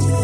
هنا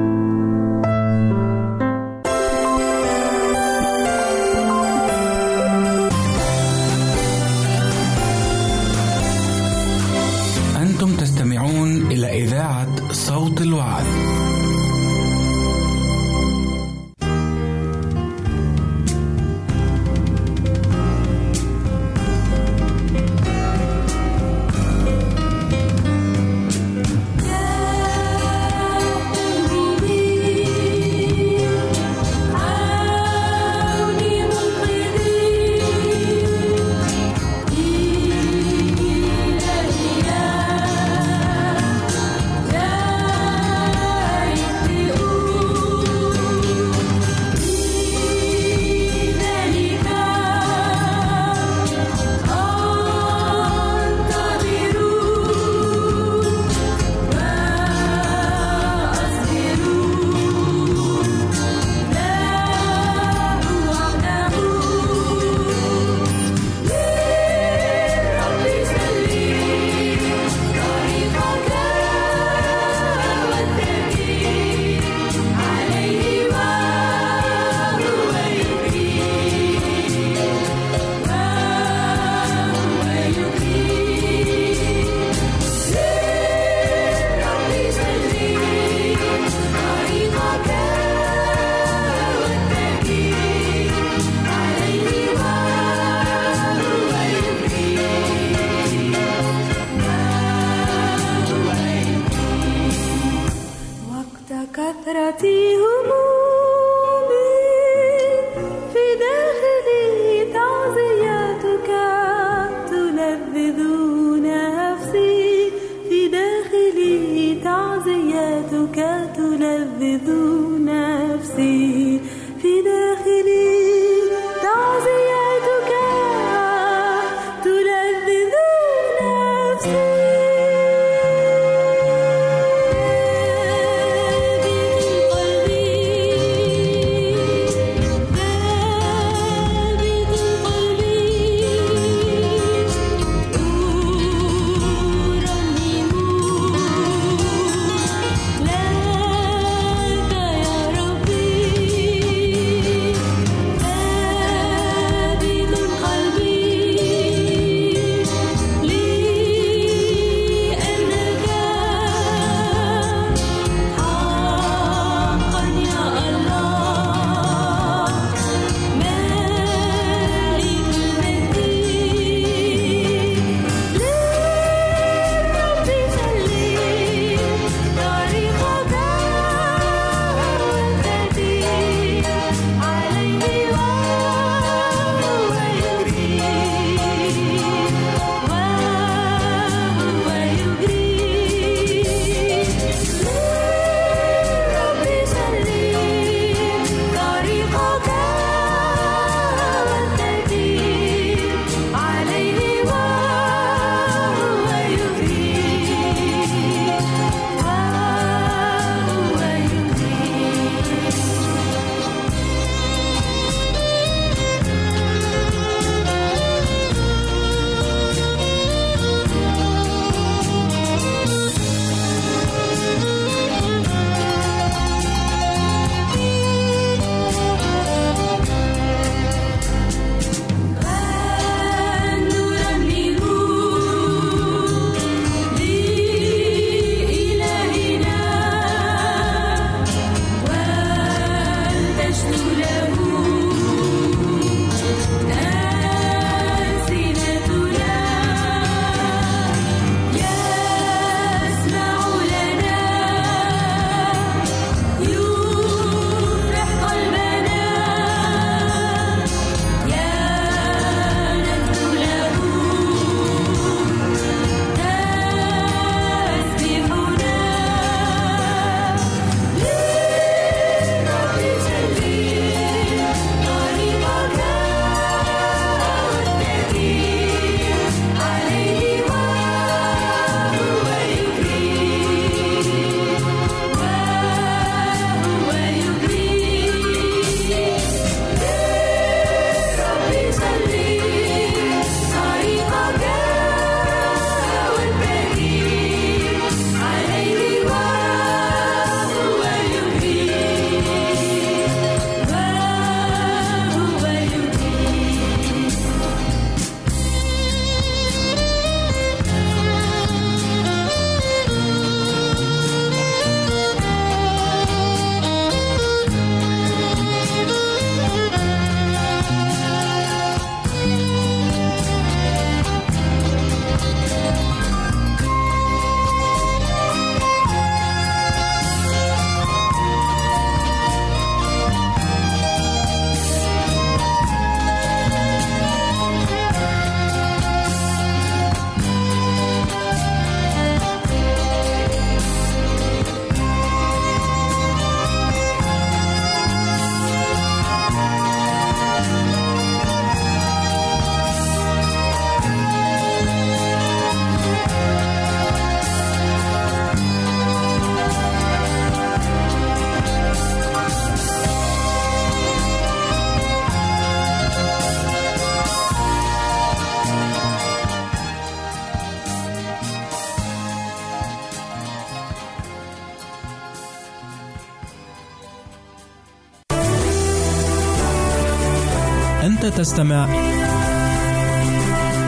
تستمع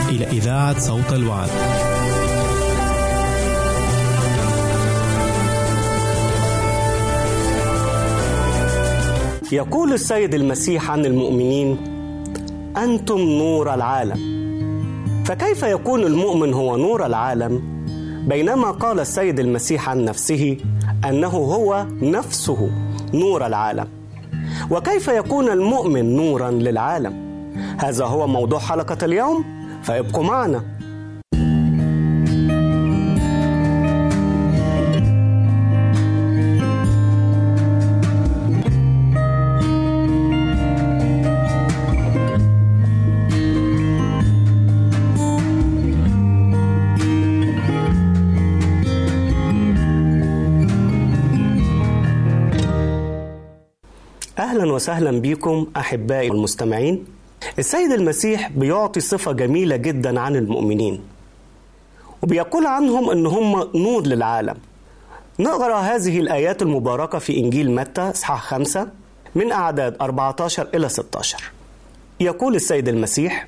إلى إذاعة صوت الوعد. يقول السيد المسيح عن المؤمنين أنتم نور العالم. فكيف يكون المؤمن هو نور العالم؟ بينما قال السيد المسيح عن نفسه أنه هو نفسه نور العالم. وكيف يكون المؤمن نورا للعالم؟ هذا هو موضوع حلقة اليوم. فابقوا معنا. أهلا وسهلا بكم أحبائي المستمعين. السيد المسيح بيعطي صفة جميلة جدا عن المؤمنين وبيقول عنهم إن هم نور للعالم. نقرأ هذه الآيات المباركة في إنجيل متى؟ إصحاح خمسة من أعداد 14 إلى 16 يقول السيد المسيح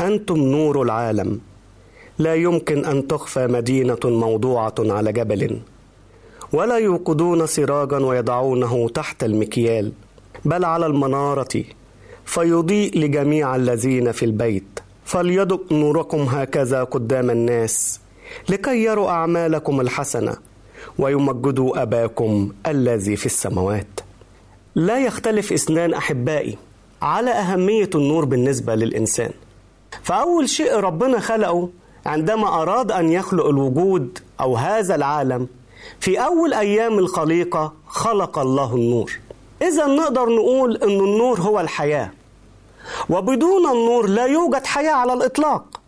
أنتم نور العالم. لا يمكن أن تخفى مدينة موضوعة على جبل ولا يوقدون سراجا ويضعونه تحت المكيال بل على المنارة فيضيء لجميع الذين في البيت. فليدق نوركم هكذا قدام الناس لكي يروا أعمالكم الحسنة ويمجدوا أباكم الذي في السماوات. لا يختلف إثنان أحبائي على أهمية النور بالنسبة للإنسان. فأول شيء ربنا خلقه عندما أراد أن يخلق الوجود أو هذا العالم في أول أيام الخليقة خلق الله النور. إذا نقدر نقول أن النور هو الحياة. وبدون النور لا يوجد حياة على الإطلاق.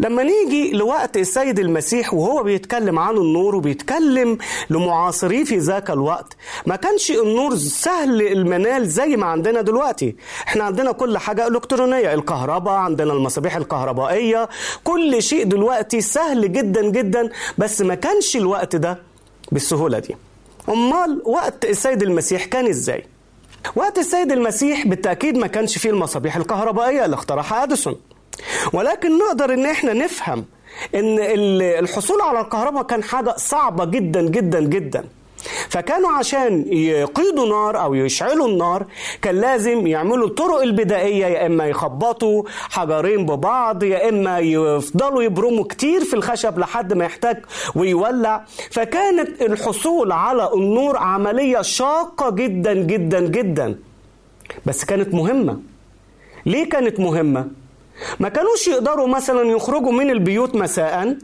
لما نيجي لوقت السيد المسيح وهو بيتكلم عن النور وبيتكلم لمعاصريه في ذاك الوقت ما كانش النور سهل المنال زي ما عندنا دلوقتي. إحنا عندنا كل حاجة إلكترونية الكهرباء عندنا المصابيح الكهربائية. كل شيء دلوقتي سهل جدا جدا بس ما كانش الوقت ده بالسهولة دي. أمال وقت السيد المسيح كان إزاي؟ وقت السيد المسيح بالتأكيد ما كانش فيه المصابيح الكهربائية اللي اخترعها أديسون. ولكن نقدر إن إحنا نفهم إن الحصول على الكهرباء كان حاجة صعبة جدا جدا جدا. فكانوا عشان يقيدوا نار أو يشعلوا النار كان لازم يعملوا الطرق البدائية يا إما يخبطوا حجرين ببعض يا إما يفضلوا يبرموا كتير في الخشب لحد ما يحتاج ويولع. فكانت الحصول على النور عملية شاقة جدا جدا جدا. بس كانت مهمة. ليه كانت مهمة؟ ما كانوش يقدروا مثلا يخرجوا من البيوت مساء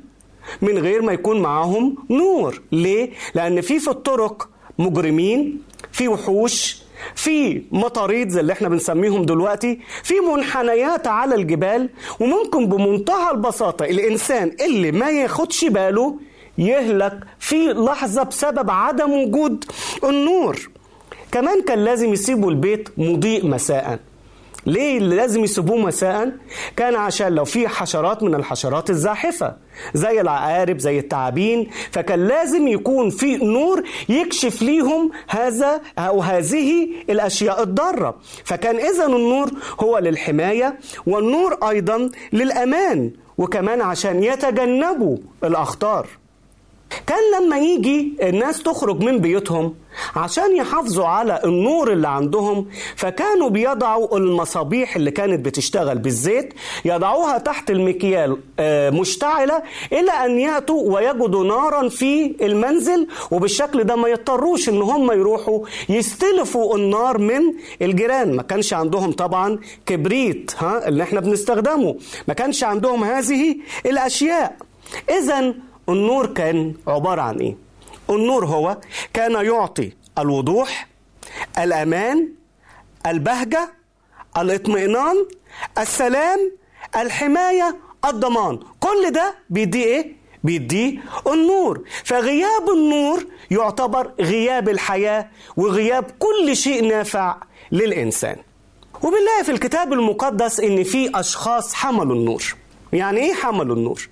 من غير ما يكون معاهم نور. ليه؟ لأن في في الطرق مجرمين في وحوش في مطاريد زي اللي إحنا بنسميهم دلوقتي في منحنيات على الجبال وممكن بمنتهى البساطة الإنسان اللي ما ياخدش باله يهلك في لحظة بسبب عدم وجود النور. كمان كان لازم يسيبوا البيت مضيء مساءً. ليه اللي لازم يسيبوه مساء؟ كان عشان لو في حشرات من الحشرات الزاحفة زي العقارب زي التعابين فكان لازم يكون في نور يكشف ليهم هذا أو هذه الأشياء الضارة. فكان إذا النور هو للحماية والنور أيضا للأمان وكمان عشان يتجنبوا الأخطار. كان لما يجي الناس تخرج من بيوتهم عشان يحافظوا على النور اللي عندهم فكانوا بيضعوا المصابيح اللي كانت بتشتغل بالزيت يضعوها تحت المكيال مشتعلة إلى أن يأتوا ويجدوا نارا في المنزل وبالشكل ده ما يضطروش إن هم يروحوا يستلفوا النار من الجيران. ما كانش عندهم طبعا كبريت ها اللي إحنا بنستخدمه. ما كانش عندهم هذه الأشياء. إذا النور كان عبارة عن إيه؟ النور هو كان يعطي الوضوح الأمان البهجة الاطمئنان السلام الحماية الضمان كل ده بيديه إيه؟ بيديه النور فغياب النور يعتبر غياب الحياة وغياب كل شيء نافع للإنسان وبنلاقي في الكتاب المقدس إن في أشخاص حملوا النور يعني إيه حملوا النور؟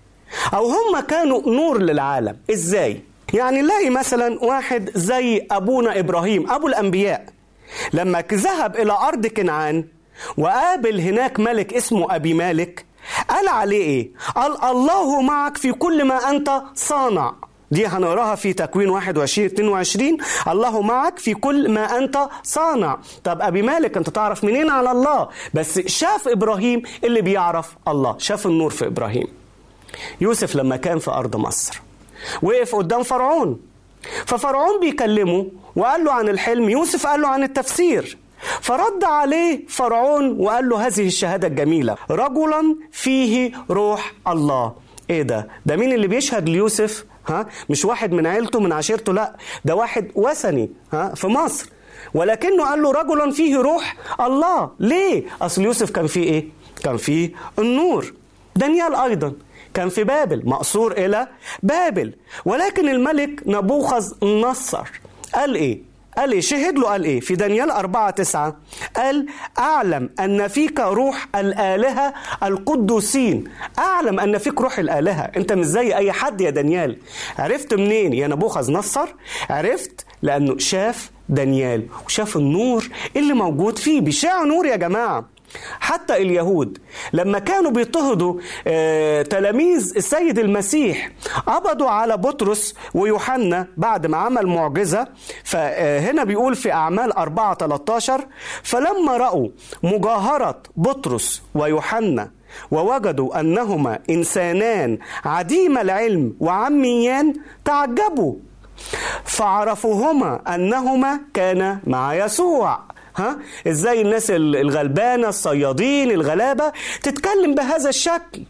أو هم كانوا نور للعالم. إزاي؟ يعني نلاقي مثلا واحد زي أبونا إبراهيم أبو الأنبياء. لما ذهب إلى أرض كنعان وقابل هناك ملك اسمه أبي مالك قال عليه إيه؟ قال الله معك في كل ما أنت صانع. دي هنقراها في تكوين 21 22 الله معك في كل ما أنت صانع. طب أبي مالك أنت تعرف منين على الله؟ بس شاف إبراهيم اللي بيعرف الله شاف النور في إبراهيم. يوسف لما كان في أرض مصر. وقف قدام فرعون. ففرعون بيكلمه وقال له عن الحلم يوسف قال له عن التفسير. فرد عليه فرعون وقال له هذه الشهادة الجميلة. رجلا فيه روح الله. إيه ده؟ ده مين اللي بيشهد ليوسف؟ ها؟ مش واحد من عيلته من عشيرته لا. ده واحد وثني ها؟ في مصر. ولكنه قال له رجلا فيه روح الله. ليه؟ أصل يوسف كان فيه إيه؟ كان فيه النور. دانيال أيضا. كان في بابل مقصور إلى بابل. ولكن الملك نبوخذ نصر قال إيه؟ قال إيه؟ شهد له قال إيه؟ في دانيال أربعة تسعة قال أعلم أن فيك روح الآلهة القدوسين. أعلم أن فيك روح الآلهة. أنت مش زي أي حد يا دانيال. عرفت منين يا نبوخذ نصر عرفت لأنه شاف دانيال وشاف النور اللي موجود فيه. بيشع نور يا جماعة. حتى اليهود لما كانوا بيضطهدوا آه، تلاميذ السيد المسيح قبضوا على بطرس ويوحنا بعد ما عمل معجزة. فهنا بيقول في أعمال 4 13 فلما رأوا مجاهرة بطرس ويوحنا ووجدوا أنهما إنسانان عديم العلم وعميان تعجبوا. فعرفوهما أنهما كانا مع يسوع. ها؟ إزاي الناس الغلبانة الصيادين الغلابة تتكلم بهذا الشكل.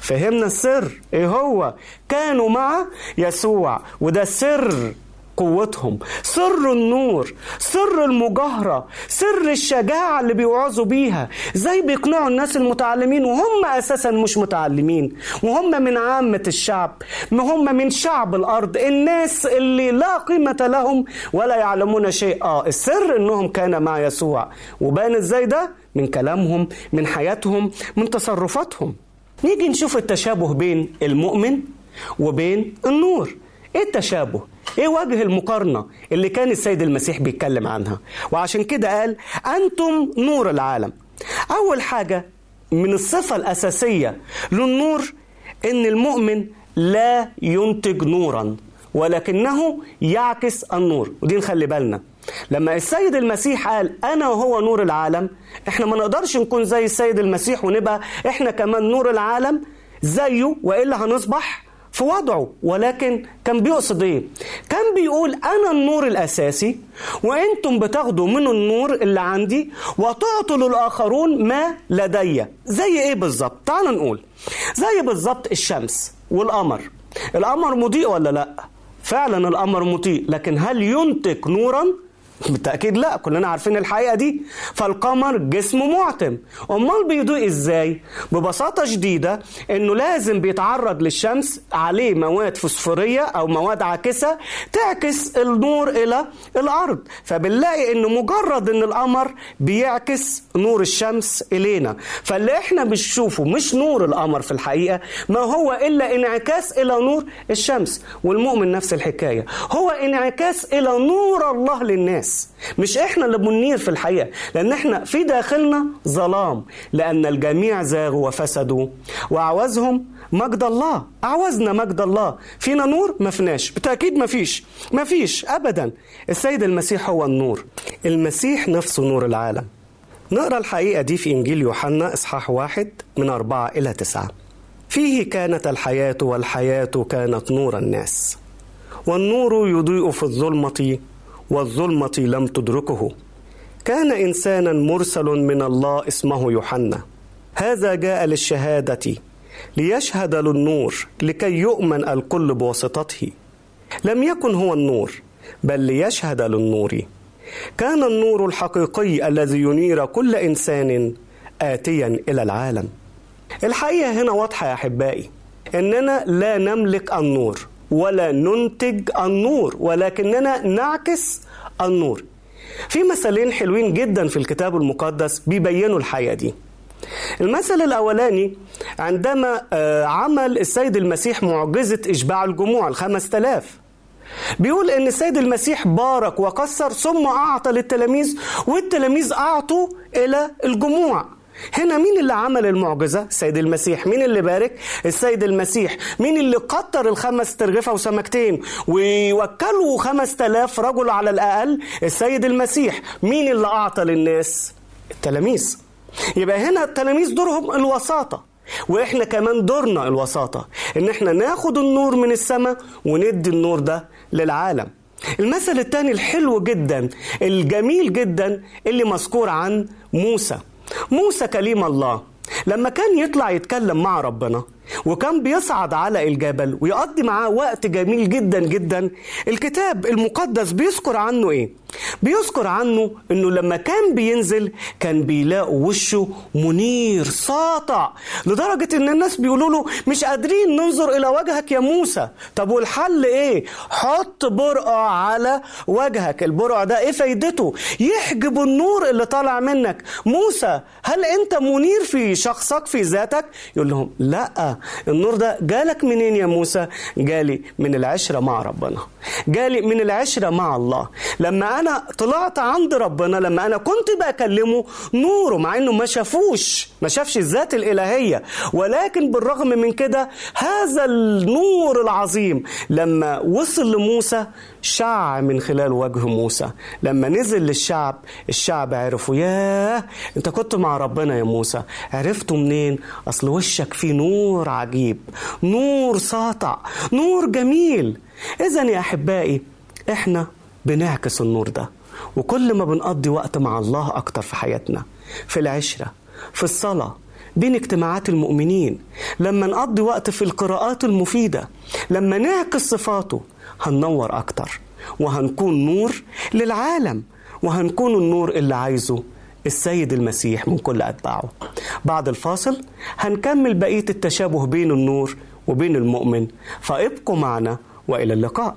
فهمنا السر. إيه هو؟ كانوا مع يسوع وده سر. قوتهم سر النور سر المجاهرة سر الشجاعة اللي بيوعظوا بيها. زي بيقنعوا الناس المتعلمين وهم أساسا مش متعلمين وهم من عامة الشعب هم من شعب الأرض. الناس اللي لا قيمة لهم ولا يعلمون شيء. آه السر إنهم كان مع يسوع. وبان إزاي ده؟ من كلامهم من حياتهم من تصرفاتهم. نيجي نشوف التشابه بين المؤمن وبين النور. إيه التشابه؟ إيه وجه المقارنة اللي كان السيد المسيح بيتكلم عنها؟ وعشان كده قال أنتم نور العالم. أول حاجة من الصفة الأساسية للنور إن المؤمن لا ينتج نورا ولكنه يعكس النور. ودي نخلي بالنا. لما السيد المسيح قال أنا هو نور العالم إحنا ما نقدرش نكون زي السيد المسيح ونبقى إحنا كمان نور العالم زيه وإلا هنصبح في وضعه ولكن كان بيقصد إيه كان بيقول أنا النور الأساسي وأنتم بتاخدوا من النور اللي عندي وتعطوا للآخرون ما لدي. زي إيه بالظبط؟ تعال نقول. زي بالظبط الشمس والقمر. القمر مضيء ولا لأ؟ فعلا القمر مضيء لكن هل ينتج نورا؟ بالتأكيد لا كلنا عارفين الحقيقة دي. فالقمر جسم معتم. أمال بيضيء إزاي؟ ببساطة شديدة إنه لازم بيتعرض للشمس عليه مواد فوسفورية أو مواد عاكسة تعكس النور إلى الأرض. فبنلاقي إنه مجرد إن القمر بيعكس نور الشمس إلينا. فاللي إحنا بنشوفه مش نور القمر في الحقيقة ما هو إلا انعكاس إلى نور الشمس. والمؤمن نفس الحكاية. هو انعكاس إلى نور الله للناس. مش إحنا اللي بننير في الحقيقة لأن إحنا في داخلنا ظلام لأن الجميع زاغوا وفسدوا وأعوزهم مجد الله. أعوزنا مجد الله. فينا نور؟ ما فيناش. بالتأكيد ما فيش. ما فيش. ابدا. السيد المسيح هو النور. المسيح نفسه نور العالم. نقرأ الحقيقة دي في إنجيل يوحنا إصحاح واحد من أربعة إلى تسعة. فيه كانت الحياة والحياة كانت نور الناس والنور يضيء في الظلمة والظلمة لم تدركه. كان إنسانا مرسل من الله اسمه يوحنا. هذا جاء للشهادة ليشهد للنور لكي يؤمن الكل بواسطته. لم يكن هو النور بل ليشهد للنور. كان النور الحقيقي الذي ينير كل إنسان آتيا إلى العالم. الحقيقة هنا واضحة يا أحبائي إننا لا نملك النور. ولا ننتج النور ولكننا نعكس النور. في مثلين حلوين جدا في الكتاب المقدس بيبينوا الحياة دي. المثل الأولاني عندما عمل السيد المسيح معجزة إشباع الجموع الخمس تلاف بيقول إن السيد المسيح بارك وكسر ثم أعطى للتلاميذ والتلاميذ أعطوا إلى الجموع. هنا مين اللي عمل المعجزة؟ السيد المسيح. مين اللي بارك؟ السيد المسيح. مين اللي قطر الخمس ترغفة وسمكتين؟ ويوكلوا خمس تلاف رجل على الأقل؟ السيد المسيح. مين اللي أعطى للناس؟ التلاميذ. يبقى هنا التلاميذ دورهم الوساطة. وإحنا كمان دورنا الوساطة. إن إحنا ناخد النور من السماء وندي النور ده للعالم. المثل الثاني الحلو جدا الجميل جدا اللي مذكور عن موسى. موسى كليم الله. لما كان يطلع يتكلم مع ربنا وكان بيصعد على الجبل ويقضي معاه وقت جميل جدا جدا. الكتاب المقدس بيذكر عنه إيه؟ بيذكر عنه إنه لما كان بينزل كان بيلاقوا وشه منير ساطع لدرجة إن الناس بيقولوا له مش قادرين ننظر إلى وجهك يا موسى. طب والحل إيه؟ حط برقع على وجهك. البرقع ده إيه فايدته؟ يحجب النور اللي طالع منك. موسى هل أنت منير في شخصك في ذاتك؟ يقول لهم لا. النور ده جالك منين يا موسى؟ جالي من العشرة مع ربنا. جالي من العشرة مع الله. لما أنا طلعت عند ربنا لما أنا كنت بكلمه نوره مع أنه ما شافوش ما شافش الذات الإلهية. ولكن بالرغم من كده هذا النور العظيم لما وصل لموسى شع من خلال وجه موسى. لما نزل للشعب الشعب عرفوا ياه أنت كنت مع ربنا يا موسى. عرفتوا منين؟ أصل وشك فيه نور عجيب نور ساطع نور جميل. اذا يا أحبائي إحنا بنعكس النور ده. وكل ما بنقضي وقت مع الله أكتر في حياتنا في العشرة في الصلاة بين اجتماعات المؤمنين لما نقضي وقت في القراءات المفيدة لما نعكس صفاته هننور أكتر وهنكون نور للعالم وهنكون النور اللي عايزه السيد المسيح من كل أتباعه. بعد الفاصل هنكمل بقية التشابه بين النور وبين المؤمن فابقوا معنا وإلى اللقاء.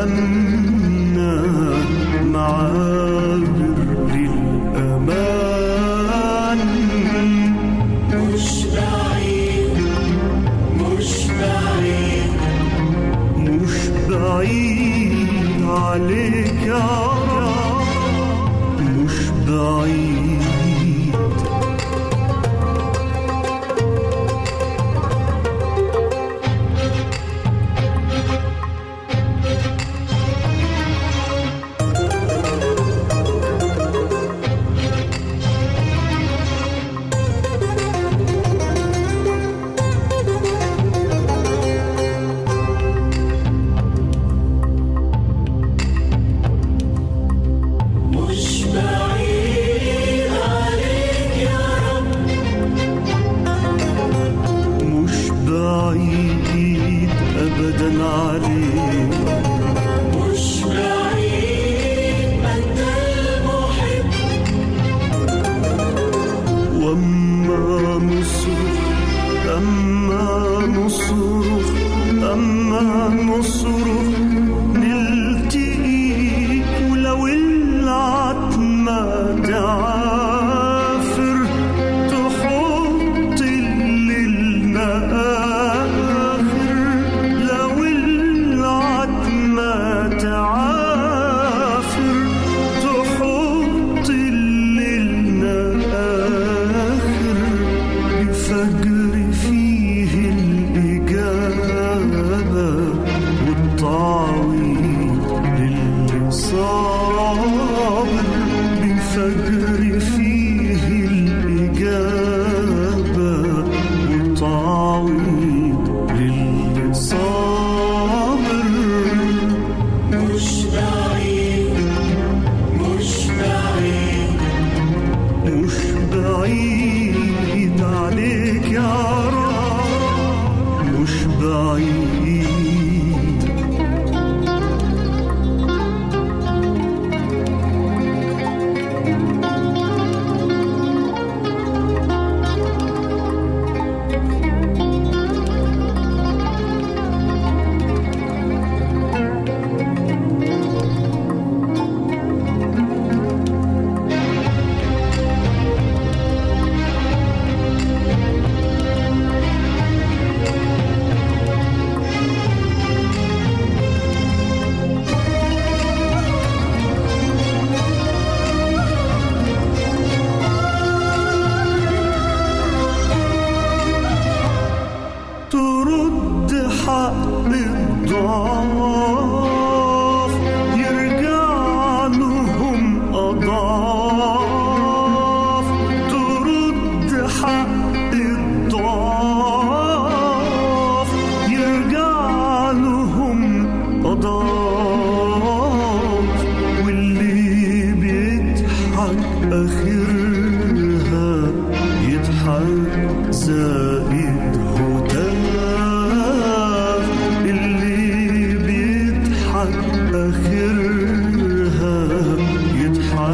Eden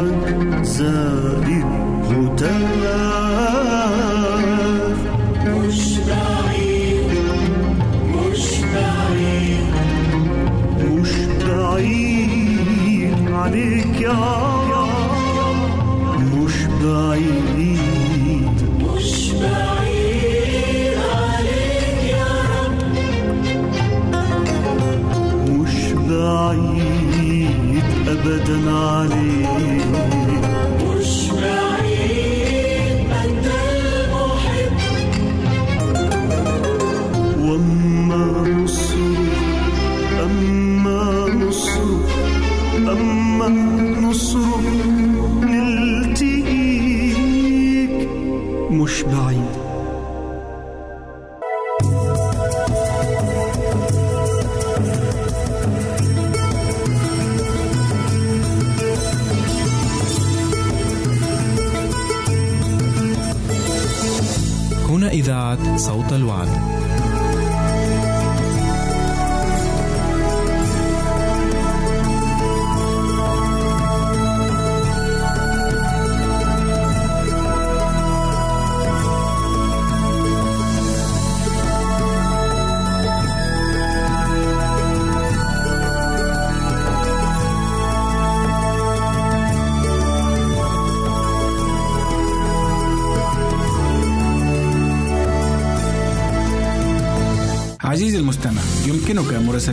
يضحك زائد هتاف. ابدا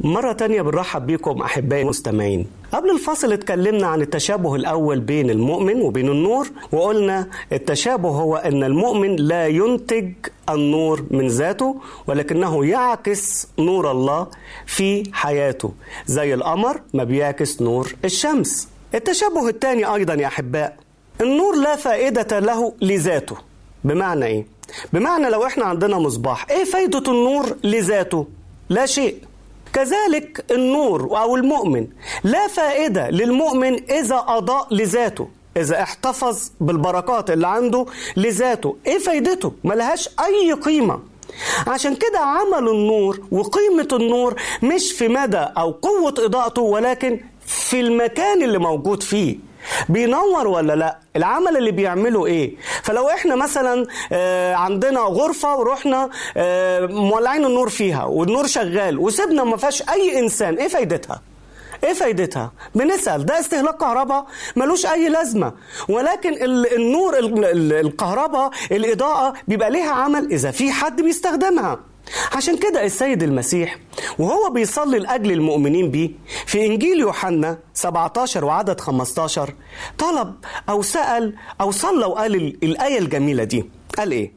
مرة تانية بنرحب بيكم أحبائي المستمعين. قبل الفاصل اتكلمنا عن التشابه الأول بين المؤمن وبين النور وقلنا التشابه هو أن المؤمن لا ينتج النور من ذاته ولكنه يعكس نور الله في حياته. زي القمر ما بيعكس نور الشمس. التشابه الثاني أيضا يا أحباء النور لا فائدة له لذاته. بمعنى إيه؟ بمعنى لو إحنا عندنا مصباح إيه فايدة النور لذاته؟ لا شيء. كذلك النور أو المؤمن. لا فائدة للمؤمن إذا أضاء لذاته إذا احتفظ بالبركات اللي عنده لذاته. إيه فايدته؟ ملهاش أي قيمة. عشان كده عمل النور وقيمة النور مش في مدى أو قوة إضاءته ولكن في المكان اللي موجود فيه. بينور ولا لا؟ العمل اللي بيعمله إيه؟ فلو إحنا مثلا آه عندنا غرفة ورحنا آه مولعين النور فيها والنور شغال وسيبنا ما فيهاش أي إنسان إيه فايدتها؟ إيه فايدتها؟ بنسأل ده استهلاك كهرباء ملوش أي لازمة. ولكن النور الكهرباء الإضاءة بيبقى ليها عمل إذا في حد بيستخدمها. عشان كده السيد المسيح وهو بيصلي لأجل المؤمنين بيه في إنجيل يوحنا 17 وعدد 15 طلب أو سأل أو صلى وقال الآية الجميلة دي. قال إيه؟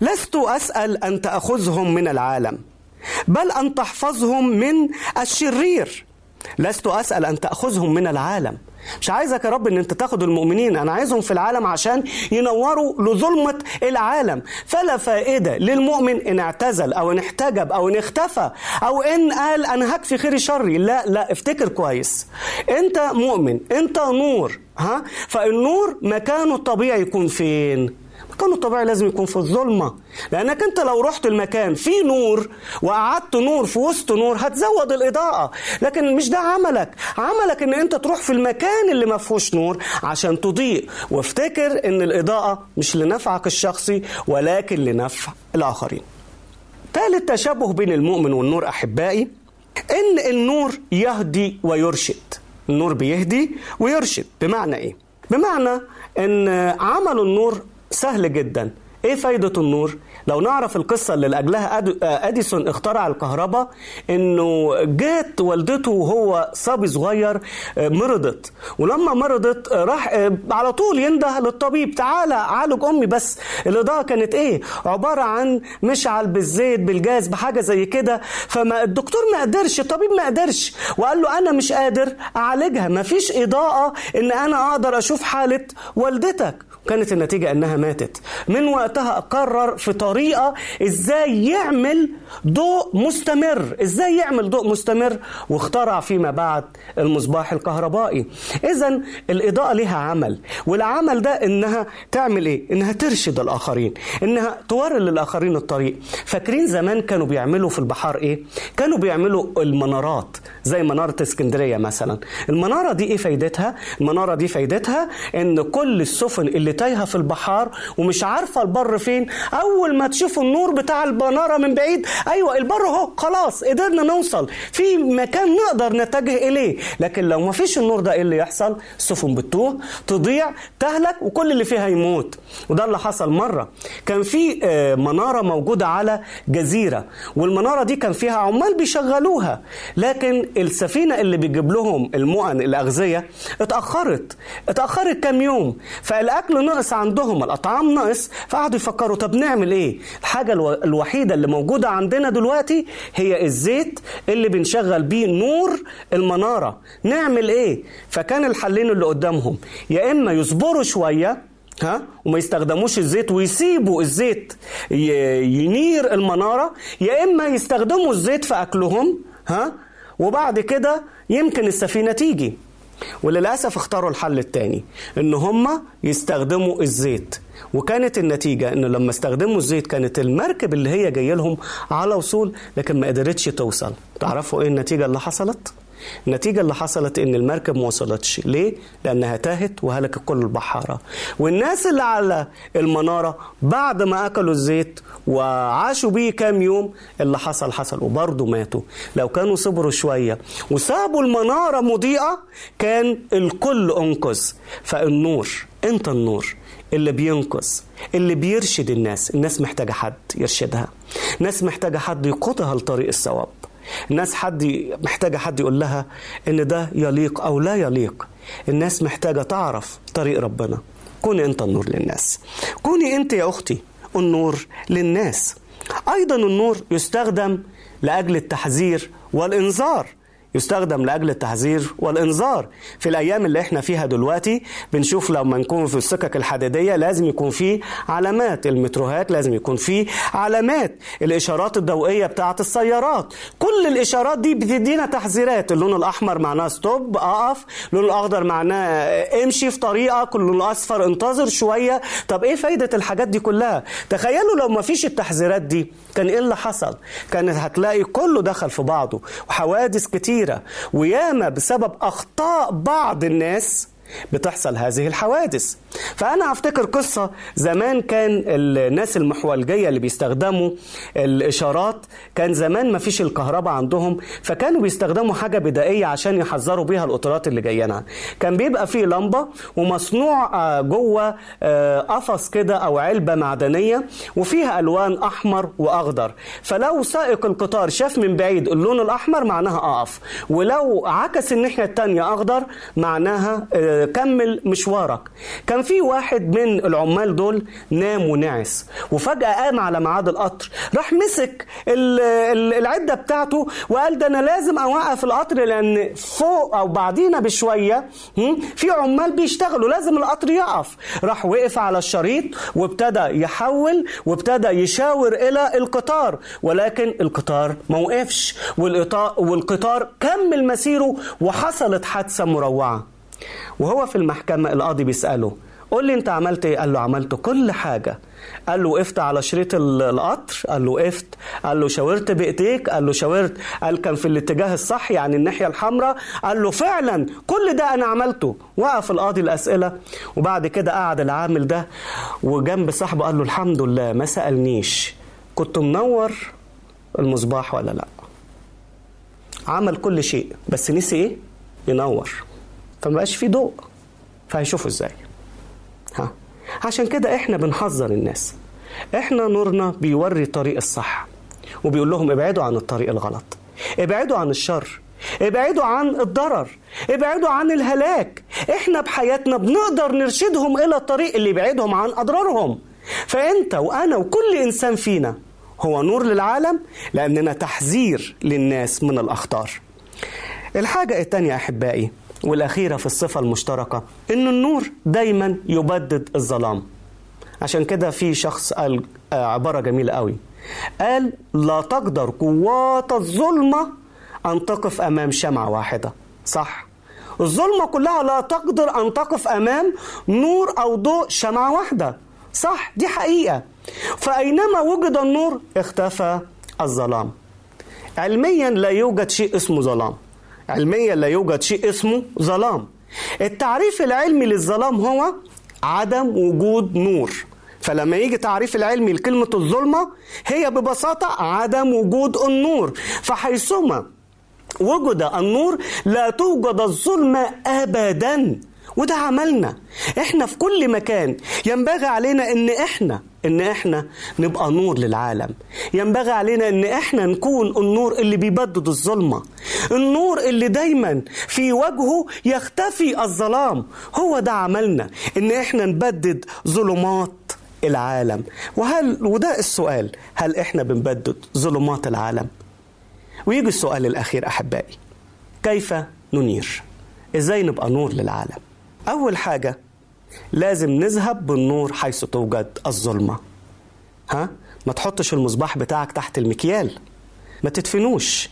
لست أسأل أن تأخذهم من العالم بل أن تحفظهم من الشرير. لست أسأل أن تأخذهم من العالم مش عايزك يا رب إن أنت تاخد المؤمنين أنا عايزهم في العالم عشان ينوروا لظلمة العالم. فلا فائدة للمؤمن إن اعتزل أو إن احتجب أو إن اختفى أو إن قال أنا هكفي خيري شري. لا لا افتكر كويس. أنت مؤمن أنت نور ها؟ فالنور مكانه الطبيعي يكون فين؟ مكانه الطبيعي لازم يكون في الظلمة. لأنك أنت لو رحت المكان فيه نور وقعدت نور في وسط نور هتزود الإضاءة. لكن مش ده عملك. عملك أن أنت تروح في المكان اللي ما فيهوش نور عشان تضيء. وافتكر أن الإضاءة مش لنفعك الشخصي ولكن لنفع الآخرين. ثالث تشابه بين المؤمن والنور أحبائي أن النور يهدي ويرشد. النور بيهدي ويرشد. بمعنى إيه؟ بمعنى أن عمل النور سهل جدا. إيه فايدة النور؟ لو نعرف القصة اللي لأجلها أديسون اخترع الكهرباء إنه جات والدته وهو صبي صغير مرضت. ولما مرضت راح على طول ينده للطبيب تعالى عالج أمي بس. الإضاءة كانت إيه؟ عبارة عن مشعل بالزيت بالجاز بحاجة زي كده. فما الدكتور ما قدرش الطبيب ما قدرش. وقال له أنا مش قادر أعالجها مفيش إضاءة إن أنا أقدر أشوف حالة والدتك. كانت النتيجة أنها ماتت. من وقتها قرر في طريقة إزاي يعمل ضوء مستمر. إزاي يعمل ضوء مستمر؟ واخترع فيما بعد المصباح الكهربائي. إذا الإضاءة لها عمل. والعمل ده إنها تعمل إيه؟ إنها ترشد الآخرين. إنها توري للآخرين الطريق. فاكرين زمان كانوا بيعملوا في البحار إيه؟ كانوا بيعملوا المنارات زي منارة اسكندرية مثلا. المنارة دي إيه فايدتها؟ المنارة دي فايدتها إن كل السفن اللي تايهه في البحار ومش عارفة البر فين. أول ما تشوفوا النور بتاع البنارة من بعيد أيوه البر أهو خلاص قدرنا نوصل. في مكان نقدر نتجه إليه. لكن لو ما فيش النور ده إيه اللي يحصل؟ السفن بتتوه تضيع تهلك وكل اللي فيها يموت. وده اللي حصل مرة. كان في منارة موجودة على جزيرة والمنارة دي كان فيها عمال بيشغلوها. لكن السفينة اللي بيجيب لهم المؤن الأغذية اتأخرت. اتأخرت كام يوم. فالأكل نقص عندهم. الأطعام نقص فقعدوا يفكروا طب نعمل إيه؟ الحاجة الوحيدة اللي موجودة عندنا دلوقتي هي الزيت اللي بنشغل بيه نور المنارة. نعمل إيه؟ فكان الحلين اللي قدامهم. يا إما يصبروا شوية ها وما يستخدموش الزيت ويسيبوا الزيت ينير المنارة يا إما يستخدموا الزيت في أكلهم ها وبعد كده يمكن السفينة تيجي. وللأسف اختاروا الحل التاني إن هم يستخدموا الزيت وكانت النتيجة إنه لما استخدموا الزيت كانت المركب اللي هي جاية لهم على وصول لكن ما قدرتش توصل تعرفوا إيه النتيجة اللي حصلت؟ النتيجة اللي حصلت إن المركب ما وصلتش. ليه؟ لأنها تاهت وهلكت كل البحارة. والناس اللي على المنارة بعد ما أكلوا الزيت وعاشوا بيه كام يوم اللي حصل حصل. وبرضه ماتوا. لو كانوا صبروا شوية وسابوا المنارة مضيئة كان الكل أنقذ. فالنور أنت النور اللي بينقذ اللي بيرشد الناس. الناس محتاجة حد يرشدها. ناس محتاجة حد يقودها لطريق الصواب. الناس حد محتاجة حد يقول لها إن ده يليق أو لا يليق. الناس محتاجة تعرف طريق ربنا. كوني أنت النور للناس. كوني أنت يا أختي النور للناس. أيضا النور يستخدم لأجل التحذير والإنذار. يستخدم لأجل التحذير والإنذار. في الأيام اللي إحنا فيها دلوقتي بنشوف لما نكون في السكك الحديدية لازم يكون في علامات. المتروهات لازم يكون في علامات. الإشارات الضوئية بتاعة السيارات. كل الإشارات دي بتدينا تحذيرات. اللون الأحمر معناه ستوب أقف. اللون الأخضر معناه امشي في طريقك. اللون الأصفر انتظر شوية. طب إيه فايدة الحاجات دي كلها؟ تخيلوا لو ما فيش التحذيرات دي. كان إيه اللي حصل؟ كانت هتلاقي كله دخل في بعضه. وحوادث كتير. كتيرة وياما بسبب أخطاء بعض الناس بتحصل هذه الحوادث. فأنا أفتكر قصة زمان كان الناس المحولجية اللي بيستخدموا الإشارات كان زمان ما فيش الكهرباء عندهم فكانوا بيستخدموا حاجة بدائية عشان يحذروا بيها القطارات اللي جايينها. كان بيبقى فيه لمبة ومصنوع جوه قفص كده أو علبة معدنية وفيها ألوان أحمر وأخضر. فلو سائق القطار شاف من بعيد اللون الأحمر معناها أقف ولو عكس الناحية التانية أخضر معناها كمل مشوارك. كان في واحد من العمال دول نام ونعس وفجأة قام على ميعاد القطر راح مسك العدة بتاعته وقال ده أنا لازم أوقف القطر لأن فوق أو بعدينا بشوية في عمال بيشتغلوا لازم القطر يقف. راح وقف على الشريط وابتدى يحول وابتدى يشاور إلى القطار ولكن القطار ما وقفش والقطار كمل مسيره وحصلت حادثة مروعة. وهو في المحكمة القاضي بيسأله قول لي أنت عملت إيه؟ قال له عملت كل حاجة. قال له وقفت على شريط القطر. قال له وقفت. قال له شاورت بإيديك. قال له شاورت. قال كان في الاتجاه الصح يعني الناحية الحمراء. قال له فعلا كل ده أنا عملته. وقف القاضي الأسئلة وبعد كده قعد العامل ده وجنب صاحبه قال له الحمد لله ما سألنيش. كنت منور المصباح ولا لأ؟ عمل كل شيء بس نسي إيه؟ ينور. فمبقاش في ضوء فهيشوفوا إزاي؟ ها؟ عشان كده إحنا بنحذر الناس. إحنا نورنا بيوري طريق الصح وبيقول لهم ابعدوا عن الطريق الغلط ابعدوا عن الشر ابعدوا عن الضرر ابعدوا عن الهلاك. إحنا بحياتنا بنقدر نرشدهم إلى الطريق اللي يبعدهم عن أضرارهم. فأنت وأنا وكل إنسان فينا هو نور للعالم لأننا تحذير للناس من الأخطار. الحاجة الثانية أحبائي والأخيرة في الصفة المشتركة إن النور دايما يبدد الظلام. عشان كده في شخص قال عبارة جميلة قوي. قال لا تقدر قوات الظلمة أن تقف أمام شمعة واحدة. صح. الظلمة كلها لا تقدر أن تقف أمام نور أو ضوء شمعة واحدة. صح دي حقيقة. فأينما وجد النور اختفى الظلام. علميا لا يوجد شيء اسمه ظلام. علميا لا يوجد شيء اسمه ظلام. التعريف العلمي للظلام هو عدم وجود نور. فلما يجي تعريف العلمي لكلمة الظلمة هي ببساطة عدم وجود النور. فحيثما وجد النور لا توجد الظلمة أبدا. وده عملنا. إحنا في كل مكان. ينبغي علينا إن إحنا إن إحنا نبقى نور للعالم. ينبغي علينا إن إحنا نكون النور اللي بيبدد الظلمة. النور اللي دايما في وجهه يختفي الظلام. هو ده عملنا. إن إحنا نبدد ظلمات العالم. وهل وده السؤال. هل إحنا بنبدد ظلمات العالم؟ ويجي السؤال الأخير أحبائي. كيف ننير؟ إزاي نبقى نور للعالم؟ أول حاجة لازم نذهب بالنور حيث توجد الظلمة. ها؟ ما تحطش المصباح بتاعك تحت المكيال. ما تدفنوش.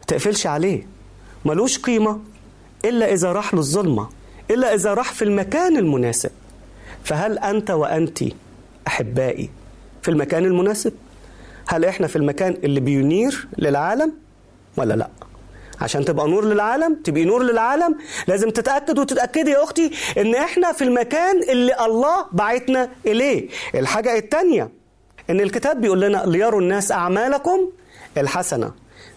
ما تقفلش عليه. ملوش قيمة إلا إذا راح للظلمه إلا إذا راح في المكان المناسب. فهل أنت وأنت أحبائي في المكان المناسب؟ هل إحنا في المكان اللي بينير للعالم ولا لأ؟ عشان تبقى نور للعالم تبقي نور للعالم. لازم تتأكد وتتأكدي يا أختي إن إحنا في المكان اللي الله بعتنا إليه. الحاجة التانية إن الكتاب بيقول لنا ليروا الناس أعمالكم الحسنة.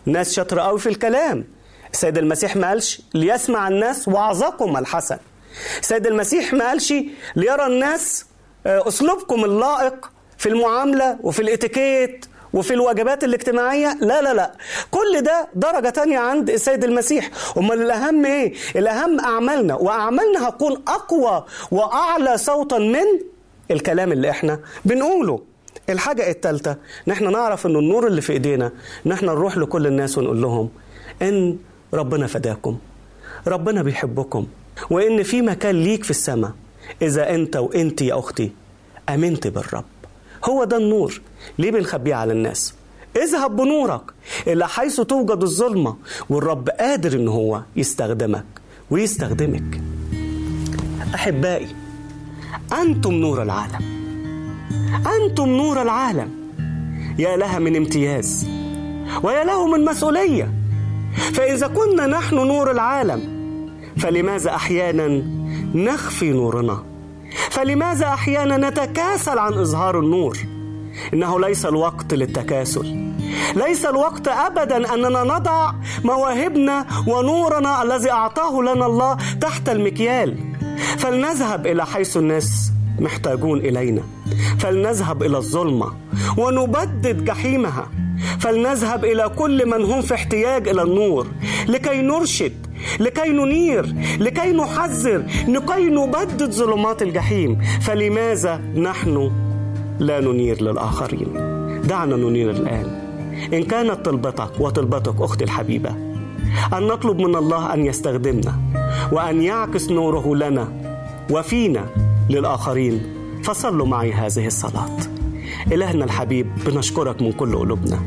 ناس شاطرة قوي في الكلام. السيد المسيح ما قالش ليسمع الناس وعظكم الحسن. السيد المسيح ما قالش ليرى الناس آه، أسلوبكم اللائق في المعاملة وفي الإتيكيت وفي الوجبات الاجتماعية لا لا لا. كل ده درجة تانية عند السيد المسيح. أمال الأهم إيه؟ الأهم أعمالنا. وأعمالنا هتكون أقوى وأعلى صوتا من الكلام اللي إحنا بنقوله. الحاجة التالتة إن إحنا نعرف إن النور اللي في إيدينا إن إحنا نروح لكل الناس ونقول لهم إن ربنا فداكم. ربنا بيحبكم. وإن في مكان ليك في السماء إذا أنت وأنت يا أختي أمنت بالرب. هو ده النور. ليه بنخبيه على الناس؟ اذهب بنورك إلى حيث توجد الظلمة والرب قادر إن هو يستخدمك ويستخدمك. أحبائي أنتم نور العالم. أنتم نور العالم. يا لها من امتياز ويا له من مسؤولية. فإذا كنا نحن نور العالم فلماذا أحيانا نخفي نورنا؟ فلماذا أحيانا نتكاسل عن إظهار النور؟ إنه ليس الوقت للتكاسل. ليس الوقت أبدا أننا نضع مواهبنا ونورنا الذي أعطاه لنا الله تحت المكيال. فلنذهب إلى حيث الناس محتاجون إلينا. فلنذهب إلى الظلمة ونبدد جحيمها. فلنذهب إلى كل من هم في احتياج إلى النور لكي نرشد لكي ننير لكي نحذر لكي نبدد ظلمات الجحيم. فلماذا نحن لا ننير للآخرين؟ دعنا ننير الآن. إن كانت طلبتك وطلبتك أختي الحبيبة أن نطلب من الله أن يستخدمنا وأن يعكس نوره لنا وفينا للآخرين. فصلوا معي هذه الصلاة. إلهنا الحبيب بنشكرك من كل قلوبنا.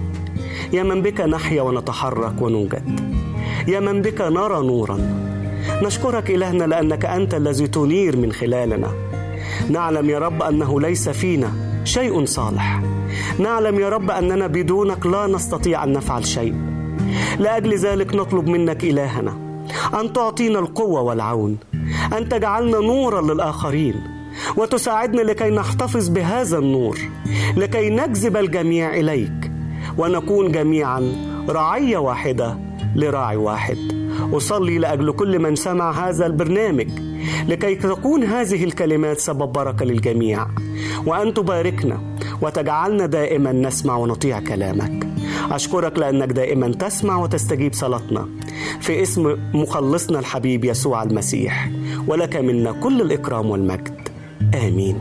يا من بك نحيا ونتحرك ونوجد. يا من بك نرى نورا. نشكرك إلهنا لأنك أنت الذي تنير من خلالنا. نعلم يا رب أنه ليس فينا شيء صالح. نعلم يا رب أننا بدونك لا نستطيع أن نفعل شيء. لأجل ذلك نطلب منك إلهنا أن تعطينا القوة والعون أن تجعلنا نورا للآخرين وتساعدنا لكي نحتفظ بهذا النور لكي نجذب الجميع إليك ونكون جميعا رعية واحدة لراعي واحد. أصلي لأجل كل من سمع هذا البرنامج. لكي تكون هذه الكلمات سبب بركة للجميع. وأن تباركنا وتجعلنا دائما نسمع ونطيع كلامك. أشكرك لأنك دائما تسمع وتستجيب صلاتنا. في اسم مخلصنا الحبيب يسوع المسيح. ولك منا كل الإكرام والمجد. آمين.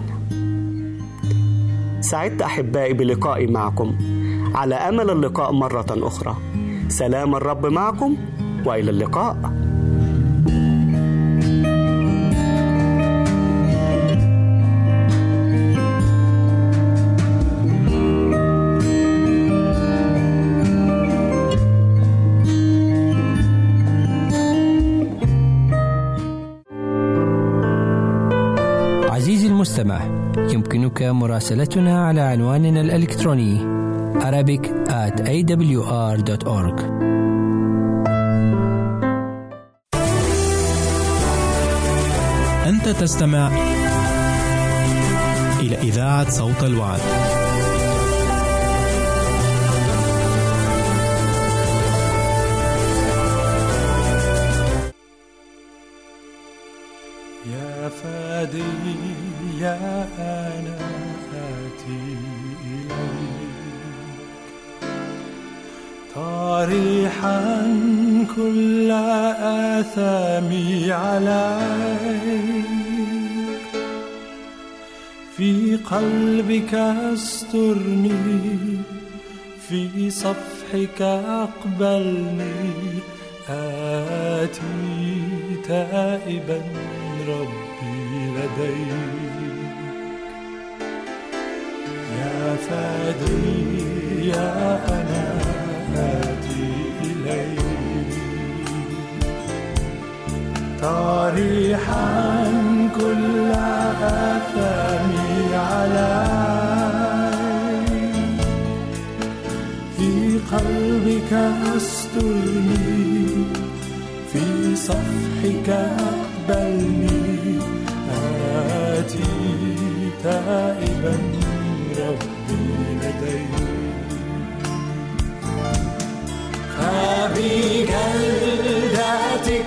سعدت أحبائي بلقائي معكم. على أمل اللقاء مرة أخرى. سلام الرب معكم وإلى اللقاء. يمكنك مراسلتنا على عنواننا الإلكتروني Arabic at awr.org أنت تستمع إلى إذاعة صوت الوعد. يا فادي يا صريحا كل آثامي عليك. في قلبك استرني في صفحك أقبلني. آتي تائبا ربي لديك. يا فادي يا أنا آتي إليك. طريحا كل آثامي علي في قلبك أسترني صفحك أقبلني. آتي تائبا.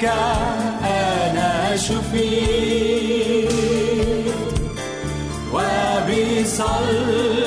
فبجلدتك أنا شفيت وبصلبك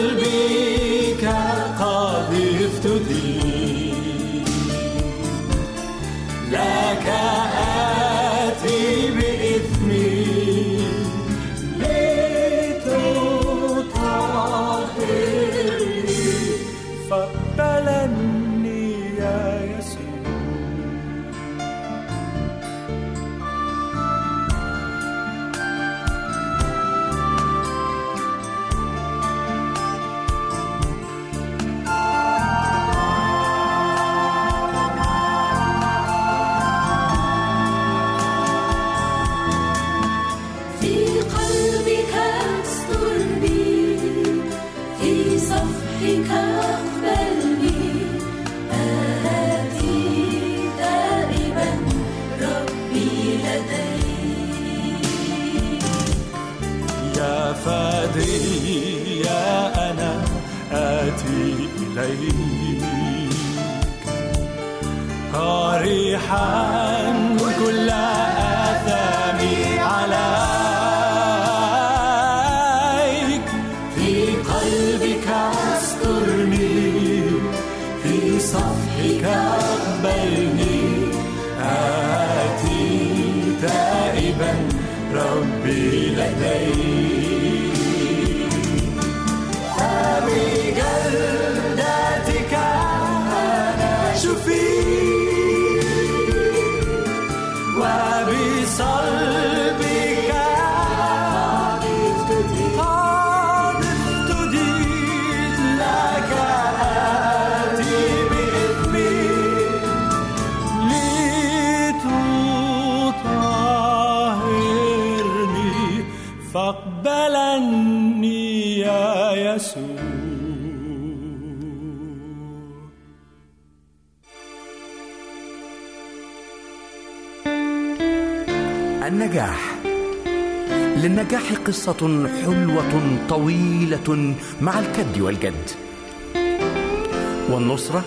كل آثامي عليك في قلبك أسترني في صفحك أقبلني. آتي تائبا ربي لديك فبجلدتك أنا شفيت النجاح للنجاح قصة حلوة طويلة مع الكد والجد. والنصرة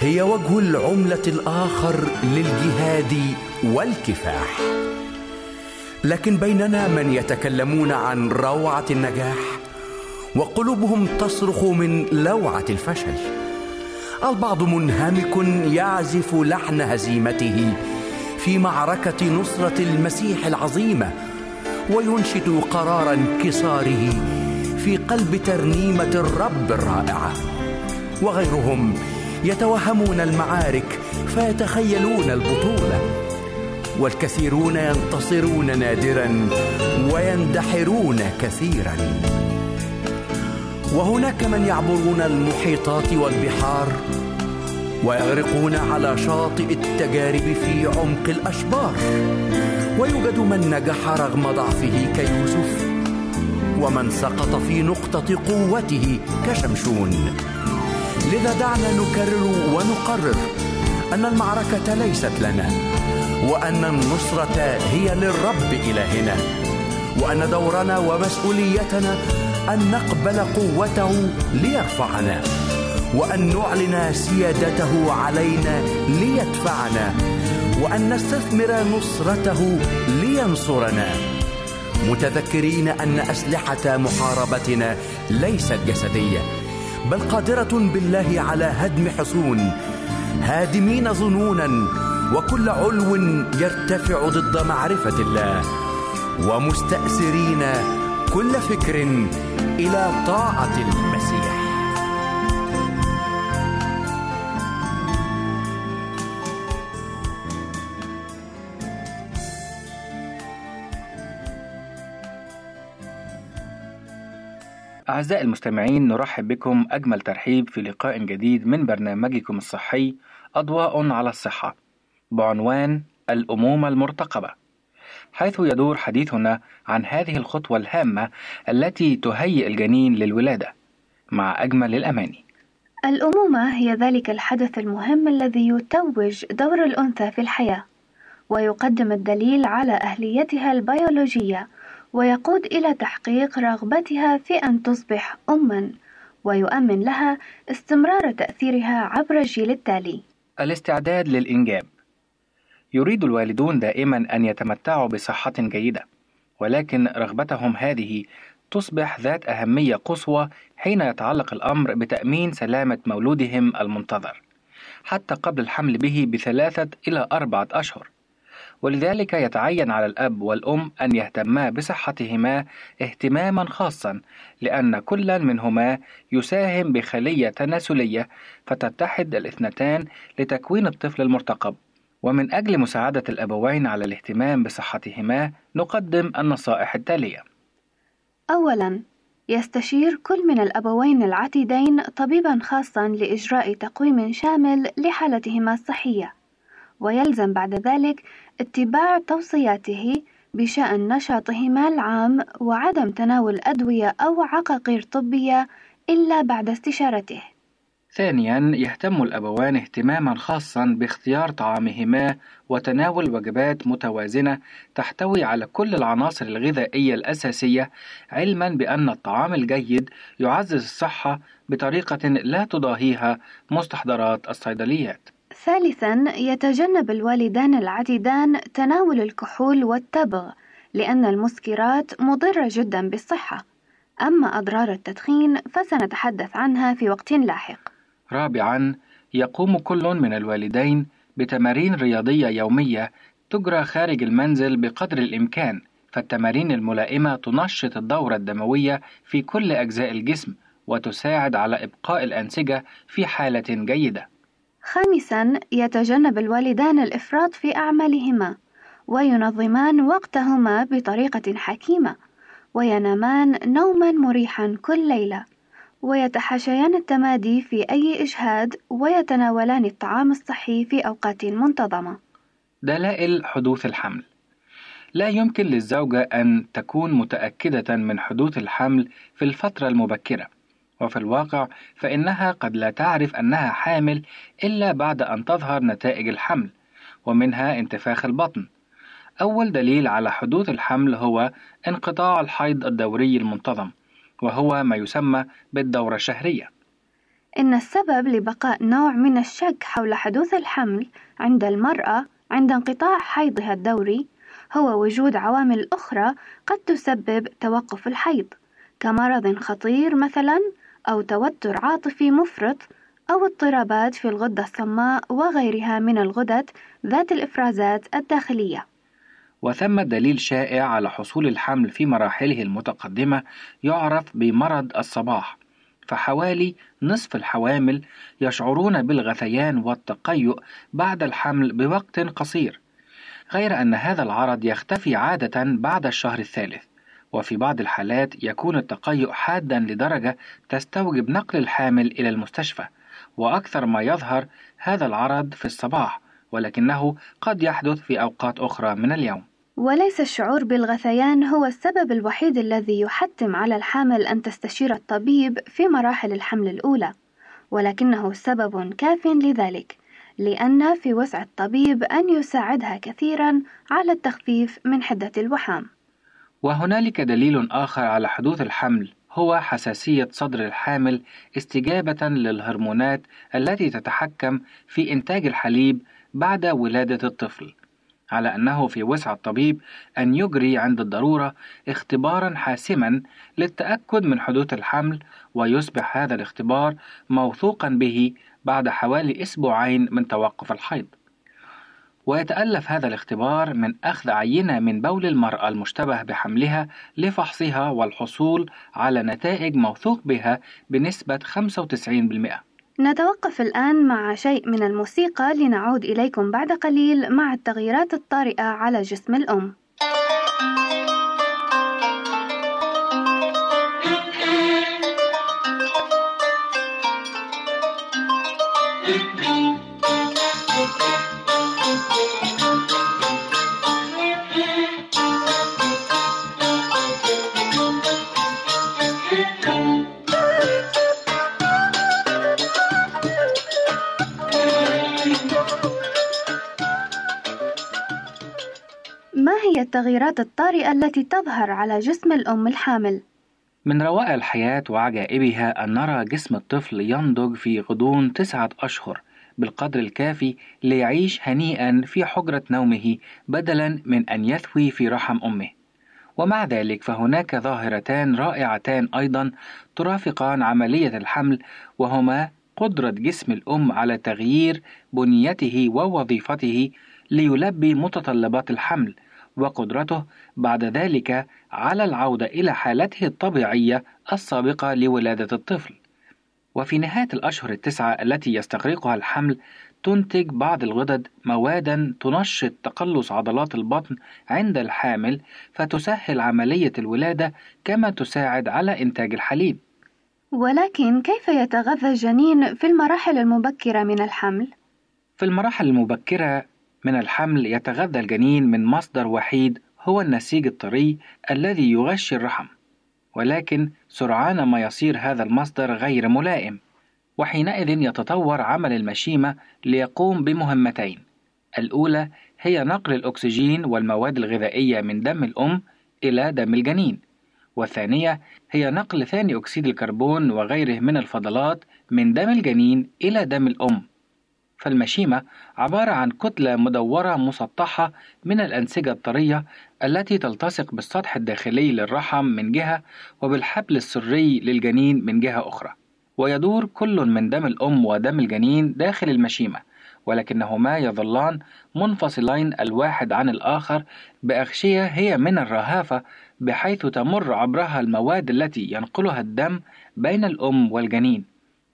هي وجه العملة الآخر للجهاد والكفاح. لكن بيننا من يتكلمون عن روعة النجاح وقلوبهم تصرخ من لوعة الفشل. البعض منهمك يعزف لحن هزيمته في معركة نصرة المسيح العظيمة وينشد قرار انكساره في قلب ترنيمة الرب الرائعة. وغيرهم يتوهمون المعارك فيتخيلون البطولة. والكثيرون ينتصرون نادرا ويندحرون كثيرا. وهناك من يعبرون المحيطات والبحار ويغرقون على شاطئ التجارب في عمق الأشبار. ويوجد من نجح رغم ضعفه كيوسف ومن سقط في نقطة قوته كشمشون. لذا دعنا نكرر ونقرر أن المعركة ليست لنا وأن النصرة هي للرب إلهنا وأن دورنا ومسؤوليتنا أن نقبل قوته ليرفعنا. وأن نعلن سيادته علينا ليدفعنا وأن نستثمر نصرته لينصرنا. متذكرين أن أسلحة محاربتنا ليست جسدية بل قادرة بالله على هدم حصون هادمين ظنونا وكل علو يرتفع ضد معرفة الله. ومستأسرين كل فكر إلى طاعة المسيح أعزائي المستمعين نرحب بكم أجمل ترحيب في لقاء جديد من برنامجكم الصحي أضواء على الصحة بعنوان الأمومة المرتقبة. حيث يدور حديثنا عن هذه الخطوة الهامة التي تهيئ الجنين للولادة مع أجمل الأماني. الأمومة هي ذلك الحدث المهم الذي يتوج دور الأنثى في الحياة ويقدم الدليل أهليتها أهليتها البيولوجية ويقود إلى تحقيق رغبتها في أن تصبح أمًا ويؤمن لها استمرار تأثيرها عبر الجيل التالي. الاستعداد للإنجاب يريد الوالدون دائما أن يتمتعوا بصحة جيدة ولكن رغبتهم هذه تصبح ذات أهمية قصوى حين يتعلق الأمر بتأمين سلامة مولودهم المنتظر حتى قبل الحمل به بثلاثة إلى أربعة أشهر ولذلك يتعين على الأب والأم أن يهتما بصحتهما اهتماما خاصا لأن كل منهما يساهم بخلية تناسلية فتتحد الاثنتان لتكوين الطفل المرتقب. ومن أجل مساعدة الأبوين على الاهتمام بصحتهما نقدم النصائح التالية. أولاً يستشير كل من الأبوين العتيدين طبيبا خاصا لإجراء تقويم شامل لحالتهما الصحية. ويلزم بعد ذلك اتباع توصياته بشأن نشاطهما العام وعدم تناول أدوية أو عقاقير طبية إلا بعد استشارته. ثانيا يهتم الأبوان اهتماما خاصا باختيار طعامهما وتناول وجبات متوازنة تحتوي على كل العناصر الغذائية الأساسية علما بأن الطعام الجيد يعزز الصحة بطريقة لا تضاهيها مستحضرات الصيدليات. ثالثا يتجنب الوالدان العديدان تناول الكحول والتبغ لأن المسكرات مضرة جدا بالصحة. أما أضرار التدخين فسنتحدث عنها في وقت لاحق. رابعا يقوم كل من الوالدين بتمارين رياضية يومية تجرى خارج المنزل بقدر الإمكان فالتمارين الملائمة تنشط الدورة الدموية في كل أجزاء الجسم وتساعد على إبقاء الأنسجة في حالة جيدة. خامسا يتجنب الوالدان الإفراط في أعمالهما وينظمان وقتهما بطريقة حكيمة وينامان نوما مريحا كل ليلة ويتحاشيان التمادي في أي إجهاد ويتناولان الطعام الصحي في أوقات منتظمة. دلائل حدوث الحمل. لا يمكن للزوجة أن تكون متأكدة من حدوث الحمل في الفترة المبكرة. وفي الواقع فإنها قد لا تعرف أنها حامل إلا بعد أن تظهر نتائج الحمل ومنها انتفاخ البطن. أول دليل على حدوث الحمل هو انقطاع الحيض الدوري المنتظم وهو ما يسمى بالدورة الشهرية. إن السبب لبقاء نوع من الشك حول حدوث الحمل عند المرأة عند انقطاع حيضها الدوري هو وجود عوامل أخرى قد تسبب توقف الحيض كمرض خطير مثلا أو توتر عاطفي مفرط أو اضطرابات في الغدة الصماء وغيرها من الغدد ذات الإفرازات الداخلية. وثم دليل شائع على حصول الحمل في مراحله المتقدمة يعرف بمرض الصباح، فحوالي نصف الحوامل يشعرون بالغثيان والتقيؤ بعد الحمل بوقت قصير، غير أن هذا العرض يختفي عادة بعد الشهر الثالث. وفي بعض الحالات يكون التقيؤ حادا لدرجة تستوجب نقل الحامل إلى المستشفى وأكثر ما يظهر هذا العرض في الصباح ولكنه قد يحدث في أوقات أخرى من اليوم. وليس الشعور بالغثيان هو السبب الوحيد الذي يحتم على الحامل أن تستشير الطبيب في مراحل الحمل الأولى ولكنه سبب كاف لذلك لأن في وسع الطبيب أن يساعدها كثيرا على التخفيف من حدة الوحام. وهنالك دليل آخر على حدوث الحمل هو حساسية صدر الحامل استجابة للهرمونات التي تتحكم في إنتاج الحليب بعد ولادة الطفل، على أنه في وسع الطبيب أن يجري عند الضرورة اختبارا حاسما للتأكد من حدوث الحمل ويصبح هذا الاختبار موثوقا به بعد حوالي أسبوعين من توقف الحيض. ويتألف هذا الاختبار من أخذ عينة من بول المرأة المشتبه بحملها لفحصها والحصول على نتائج موثوق بها بنسبة 95%. نتوقف الآن مع شيء من الموسيقى لنعود إليكم بعد قليل مع التغييرات الطارئة على جسم الأم. التغييرات الطارئة التي تظهر على جسم الأم الحامل؟ من روائع الحياة وعجائبها أن نرى جسم الطفل ينضج في غضون تسعة أشهر بالقدر الكافي ليعيش هنيئا في حجرة نومه بدلا من أن يثوي في رحم أمه. ومع ذلك فهناك ظاهرتان رائعتان أيضا ترافقان عملية الحمل وهما قدرة جسم الأم على تغيير بنيته ووظيفته ليلبي متطلبات الحمل وقدرته بعد ذلك على العودة إلى حالته الطبيعية السابقة لولادة الطفل. وفي نهاية الأشهر التسعة التي يستغرقها الحمل تنتج بعض الغدد موادًا تنشط تقلص عضلات البطن عند الحامل فتسهل عملية الولادة كما تساعد على إنتاج الحليب. ولكن كيف يتغذى الجنين في المراحل المبكرة من الحمل؟ في المراحل المبكرة من الحمل يتغذى الجنين من مصدر وحيد هو النسيج الطري الذي يغشي الرحم ولكن سرعان ما يصير هذا المصدر غير ملائم وحينئذ يتطور عمل المشيمة ليقوم بمهمتين الأولى هي نقل الأكسجين والمواد الغذائية من دم الأم إلى دم الجنين والثانية هي نقل ثاني أكسيد الكربون وغيره من الفضلات من دم الجنين إلى دم الأم. فالمشيمة عبارة عن كتلة مدورة مسطحة من الأنسجة الطرية التي تلتصق بالسطح الداخلي للرحم من جهة وبالحبل السري للجنين من جهة أخرى. ويدور كل من دم الأم ودم الجنين داخل المشيمة ولكنهما يظلان منفصلين الواحد عن الآخر بأغشية هي من الرهافة بحيث تمر عبرها المواد التي ينقلها الدم بين الأم والجنين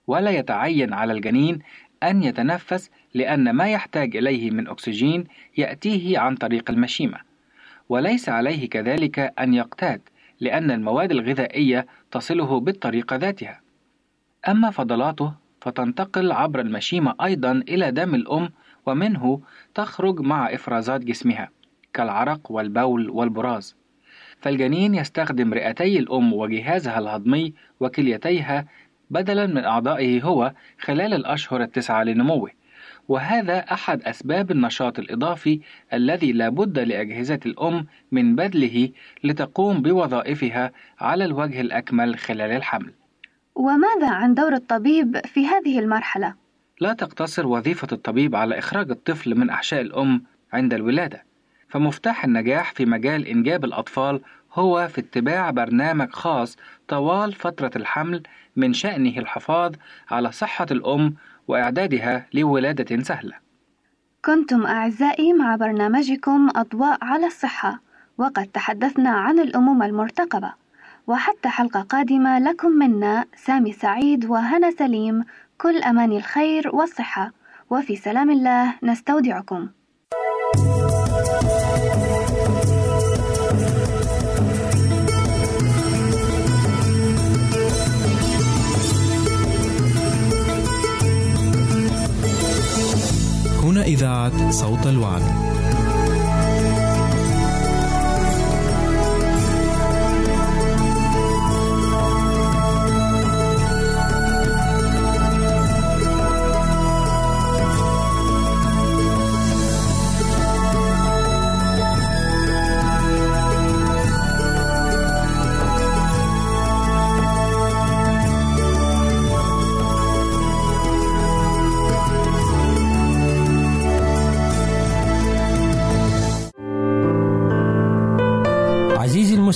ولا يتعين على الجنين أن يتنفس لأن ما يحتاج إليه من أكسجين يأتيه عن طريق المشيمة. وليس عليه كذلك أن يقتات لأن المواد الغذائية تصله بالطريقة ذاتها. أما فضلاته فتنتقل عبر المشيمة أيضا إلى دم الأم ومنه تخرج مع إفرازات جسمها كالعرق والبول والبراز. فالجنين يستخدم رئتي الأم وجهازها الهضمي وكليتيها بدلا من أعضائه هو خلال الأشهر التسعة لنموه. وهذا أحد أسباب النشاط الإضافي الذي لا بد لأجهزة الأم من بذله لتقوم بوظائفها على الوجه الأكمل خلال الحمل. وماذا عن دور الطبيب في هذه المرحلة؟ لا تقتصر وظيفة الطبيب على إخراج الطفل من أحشاء الأم عند الولادة. فمفتاح النجاح في مجال إنجاب الأطفال هو في اتباع برنامج خاص طوال فترة الحمل من شأنه الحفاظ على صحة الأم وإعدادها لولادة سهلة. كنتم أعزائي مع برنامجكم أضواء على الصحة، وقد تحدثنا عن الأمومة المرتقبة، وحتى حلقة قادمة لكم منا سامي سعيد وهنا سليم كل أماني الخير والصحة، وفي سلام الله نستودعكم. هنا إذاعة صوت الوعد.